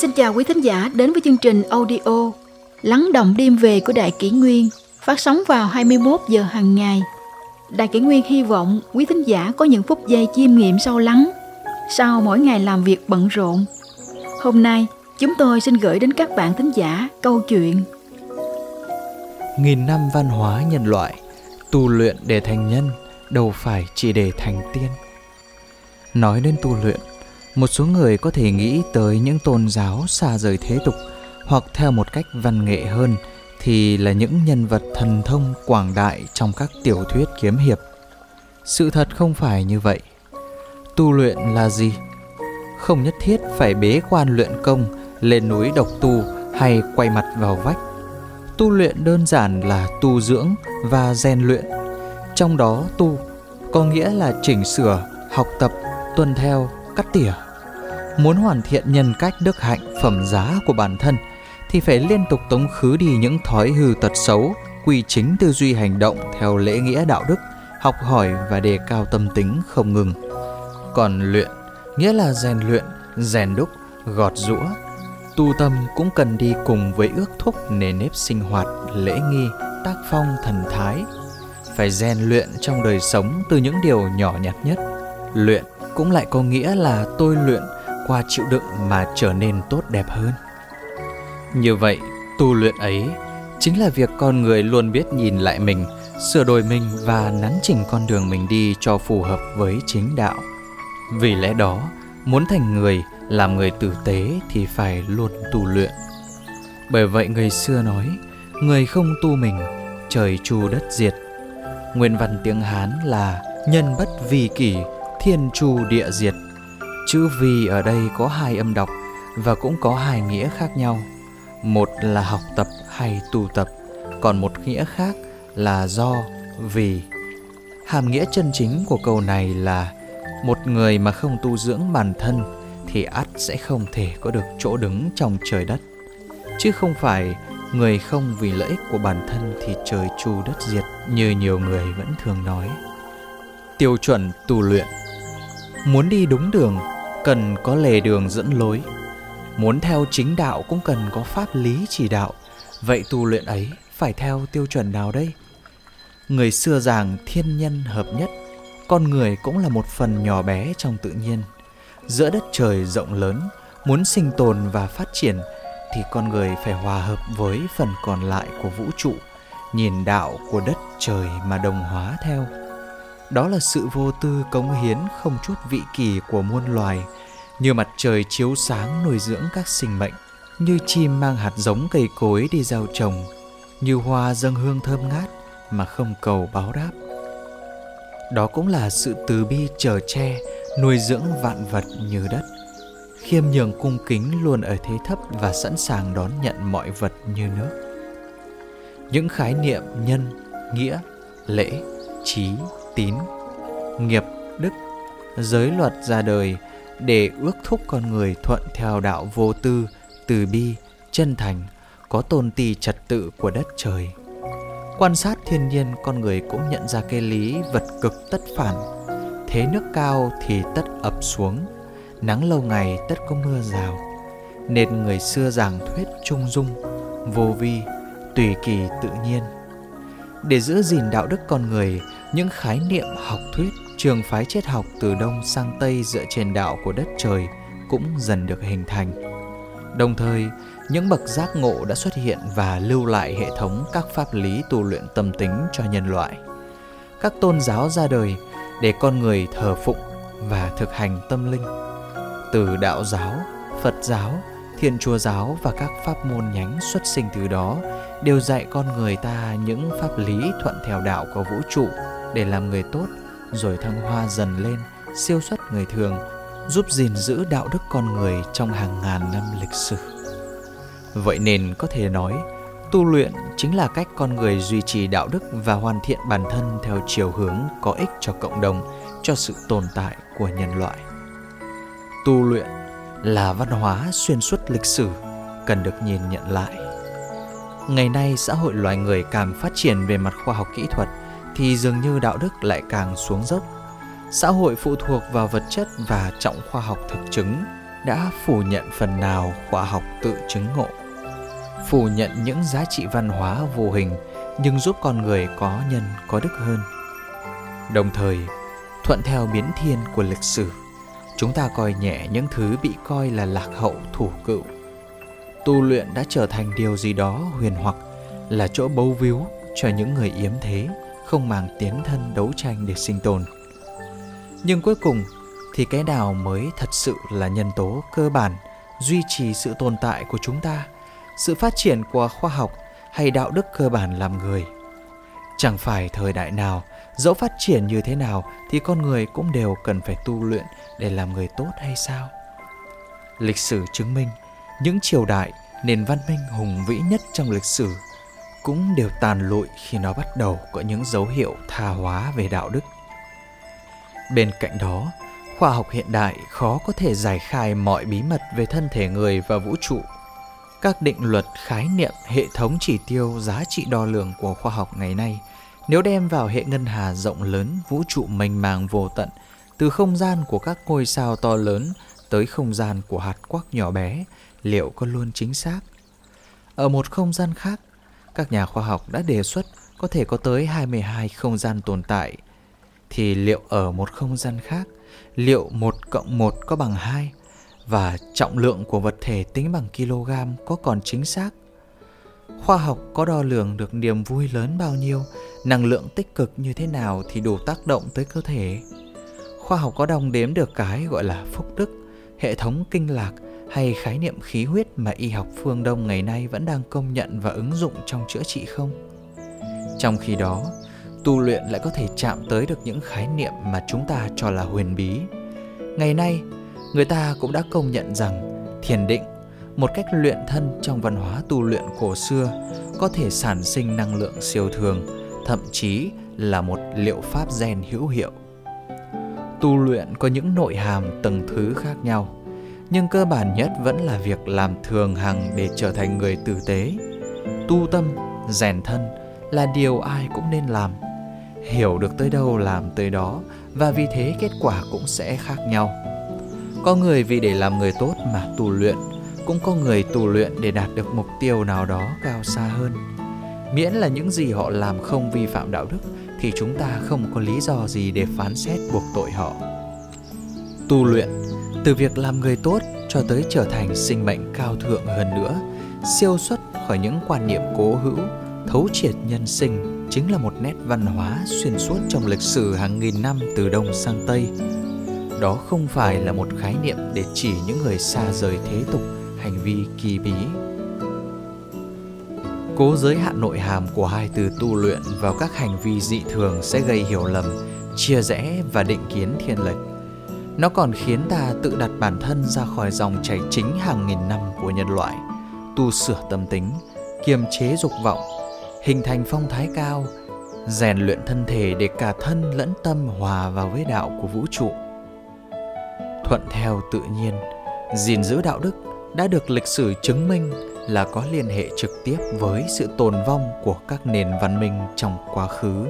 Xin chào quý thính giả đến với chương trình audio Lắng động đêm về của Đại Kỷ Nguyên phát sóng vào 21 giờ hàng ngày. Đại Kỷ Nguyên hy vọng quý thính giả có những phút giây chiêm nghiệm sâu lắng sau mỗi ngày làm việc bận rộn. Hôm nay, chúng tôi xin gửi đến các bạn thính giả câu chuyện Nghìn năm văn hóa nhân loại, tu luyện để thành nhân, đâu phải chỉ để thành tiên. Nói đến tu luyện, một số người có thể nghĩ tới những tôn giáo xa rời thế tục hoặc theo một cách văn nghệ hơn thì là những nhân vật thần thông quảng đại trong các tiểu thuyết kiếm hiệp. Sự thật không phải như vậy. Tu luyện là gì? Không nhất thiết phải bế quan luyện công, lên núi độc tu hay quay mặt vào vách. Tu luyện đơn giản là tu dưỡng và rèn luyện. Trong đó tu có nghĩa là chỉnh sửa, học tập, tuân theo, cắt tỉa muốn hoàn thiện nhân cách đức hạnh phẩm giá của bản thân, thì phải liên tục tống khứ đi những thói hư tật xấu, quy chính tư duy hành động theo lễ nghĩa đạo đức, học hỏi và đề cao tâm tính không ngừng. Còn luyện, nghĩa là rèn luyện, rèn đúc, gọt rũa tu tâm cũng cần đi cùng với ước thúc nề nếp sinh hoạt, lễ nghi, tác phong thần thái. Phải rèn luyện trong đời sống từ những điều nhỏ nhặt nhất. Luyện cũng lại có nghĩa là tôi luyện qua chịu đựng mà trở nên tốt đẹp hơn. Như vậy, tu luyện ấy chính là việc con người luôn biết nhìn lại mình, sửa đổi mình và nắn chỉnh con đường mình đi cho phù hợp với chính đạo. Vì lẽ đó, muốn thành người, làm người tử tế thì phải luôn tu luyện. Bởi vậy người xưa nói, người không tu mình, trời chu đất diệt. Nguyên văn tiếng hán là nhân bất vì kỷ, thiên chu địa diệt. Chữ vì ở đây có hai âm đọc và cũng có hai nghĩa khác nhau. Một là học tập hay tu tập, còn một nghĩa khác là do, vì. Hàm nghĩa chân chính của câu này là một người mà không tu dưỡng bản thân thì ắt sẽ không thể có được chỗ đứng trong trời đất. Chứ không phải người không vì lợi ích của bản thân thì trời chu đất diệt như nhiều người vẫn thường nói. Tiêu chuẩn tu luyện Muốn đi đúng đường cần có lề đường dẫn lối. Muốn theo chính đạo cũng cần có pháp lý chỉ đạo. Vậy tu luyện ấy phải theo tiêu chuẩn nào đây? Người xưa giảng thiên nhân hợp nhất, con người cũng là một phần nhỏ bé trong tự nhiên. Giữa đất trời rộng lớn, muốn sinh tồn và phát triển thì con người phải hòa hợp với phần còn lại của vũ trụ, nhìn đạo của đất trời mà đồng hóa theo đó là sự vô tư cống hiến không chút vị kỳ của muôn loài, như mặt trời chiếu sáng nuôi dưỡng các sinh mệnh, như chim mang hạt giống cây cối đi gieo trồng, như hoa dâng hương thơm ngát mà không cầu báo đáp. Đó cũng là sự từ bi chở che, nuôi dưỡng vạn vật như đất, khiêm nhường cung kính luôn ở thế thấp và sẵn sàng đón nhận mọi vật như nước. Những khái niệm nhân, nghĩa, lễ, trí tín nghiệp đức giới luật ra đời để ước thúc con người thuận theo đạo vô tư, từ bi, chân thành, có tôn ti trật tự của đất trời. Quan sát thiên nhiên con người cũng nhận ra cái lý vật cực tất phản. Thế nước cao thì tất ập xuống, nắng lâu ngày tất có mưa rào. Nên người xưa giảng thuyết trung dung, vô vi, tùy kỳ tự nhiên. Để giữ gìn đạo đức con người, những khái niệm học thuyết trường phái triết học từ đông sang tây dựa trên đạo của đất trời cũng dần được hình thành. Đồng thời, những bậc giác ngộ đã xuất hiện và lưu lại hệ thống các pháp lý tu luyện tâm tính cho nhân loại. Các tôn giáo ra đời để con người thờ phụng và thực hành tâm linh. Từ đạo giáo, Phật giáo, Thiên Chúa giáo và các pháp môn nhánh xuất sinh từ đó đều dạy con người ta những pháp lý thuận theo đạo của vũ trụ để làm người tốt, rồi thăng hoa dần lên, siêu xuất người thường, giúp gìn giữ đạo đức con người trong hàng ngàn năm lịch sử. Vậy nên có thể nói, tu luyện chính là cách con người duy trì đạo đức và hoàn thiện bản thân theo chiều hướng có ích cho cộng đồng, cho sự tồn tại của nhân loại. Tu luyện là văn hóa xuyên suốt lịch sử, cần được nhìn nhận lại. Ngày nay, xã hội loài người càng phát triển về mặt khoa học kỹ thuật thì dường như đạo đức lại càng xuống dốc. Xã hội phụ thuộc vào vật chất và trọng khoa học thực chứng, đã phủ nhận phần nào khoa học tự chứng ngộ. Phủ nhận những giá trị văn hóa vô hình nhưng giúp con người có nhân có đức hơn. Đồng thời thuận theo biến thiên của lịch sử chúng ta coi nhẹ những thứ bị coi là lạc hậu thủ cựu. Tu luyện đã trở thành điều gì đó huyền hoặc là chỗ bấu víu cho những người yếm thế không màng tiến thân đấu tranh để sinh tồn. Nhưng cuối cùng thì cái nào mới thật sự là nhân tố cơ bản duy trì sự tồn tại của chúng ta, sự phát triển của khoa học hay đạo đức cơ bản làm người? Chẳng phải thời đại nào, dẫu phát triển như thế nào thì con người cũng đều cần phải tu luyện để làm người tốt hay sao? Lịch sử chứng minh những triều đại, nền văn minh hùng vĩ nhất trong lịch sử cũng đều tàn lụi khi nó bắt đầu có những dấu hiệu tha hóa về đạo đức. Bên cạnh đó, khoa học hiện đại khó có thể giải khai mọi bí mật về thân thể người và vũ trụ. Các định luật, khái niệm, hệ thống chỉ tiêu, giá trị đo lường của khoa học ngày nay nếu đem vào hệ ngân hà rộng lớn, vũ trụ mênh mang vô tận, từ không gian của các ngôi sao to lớn tới không gian của hạt quắc nhỏ bé, liệu có luôn chính xác? Ở một không gian khác các nhà khoa học đã đề xuất có thể có tới 22 không gian tồn tại thì liệu ở một không gian khác liệu 1 cộng 1 có bằng 2 và trọng lượng của vật thể tính bằng kg có còn chính xác. Khoa học có đo lường được niềm vui lớn bao nhiêu, năng lượng tích cực như thế nào thì đủ tác động tới cơ thể. Khoa học có đong đếm được cái gọi là phúc đức, hệ thống kinh lạc hay khái niệm khí huyết mà y học phương Đông ngày nay vẫn đang công nhận và ứng dụng trong chữa trị không? Trong khi đó, tu luyện lại có thể chạm tới được những khái niệm mà chúng ta cho là huyền bí. Ngày nay, người ta cũng đã công nhận rằng thiền định, một cách luyện thân trong văn hóa tu luyện cổ xưa, có thể sản sinh năng lượng siêu thường, thậm chí là một liệu pháp gen hữu hiệu. Tu luyện có những nội hàm tầng thứ khác nhau, nhưng cơ bản nhất vẫn là việc làm thường hằng để trở thành người tử tế. Tu tâm, rèn thân là điều ai cũng nên làm – hiểu được tới đâu làm tới đó và vì thế kết quả cũng sẽ khác nhau. Có người vì để làm người tốt mà tu luyện cũng có người tu luyện để đạt được mục tiêu nào đó cao xa hơn. Miễn là những gì họ làm không vi phạm đạo đức thì chúng ta không có lý do gì để phán xét buộc tội họ. Tu luyện từ việc làm người tốt cho tới trở thành sinh mệnh cao thượng hơn nữa, siêu xuất khỏi những quan niệm cố hữu, thấu triệt nhân sinh chính là một nét văn hóa xuyên suốt trong lịch sử hàng nghìn năm từ đông sang tây. Đó không phải là một khái niệm để chỉ những người xa rời thế tục hành vi kỳ bí. Cố giới hạn nội hàm của hai từ tu luyện vào các hành vi dị thường sẽ gây hiểu lầm, chia rẽ và định kiến thiên lệch nó còn khiến ta tự đặt bản thân ra khỏi dòng chảy chính hàng nghìn năm của nhân loại. Tu sửa tâm tính, kiềm chế dục vọng, hình thành phong thái cao, rèn luyện thân thể để cả thân lẫn tâm hòa vào với đạo của vũ trụ. Thuận theo tự nhiên, gìn giữ đạo đức đã được lịch sử chứng minh là có liên hệ trực tiếp với sự tồn vong của các nền văn minh trong quá khứ.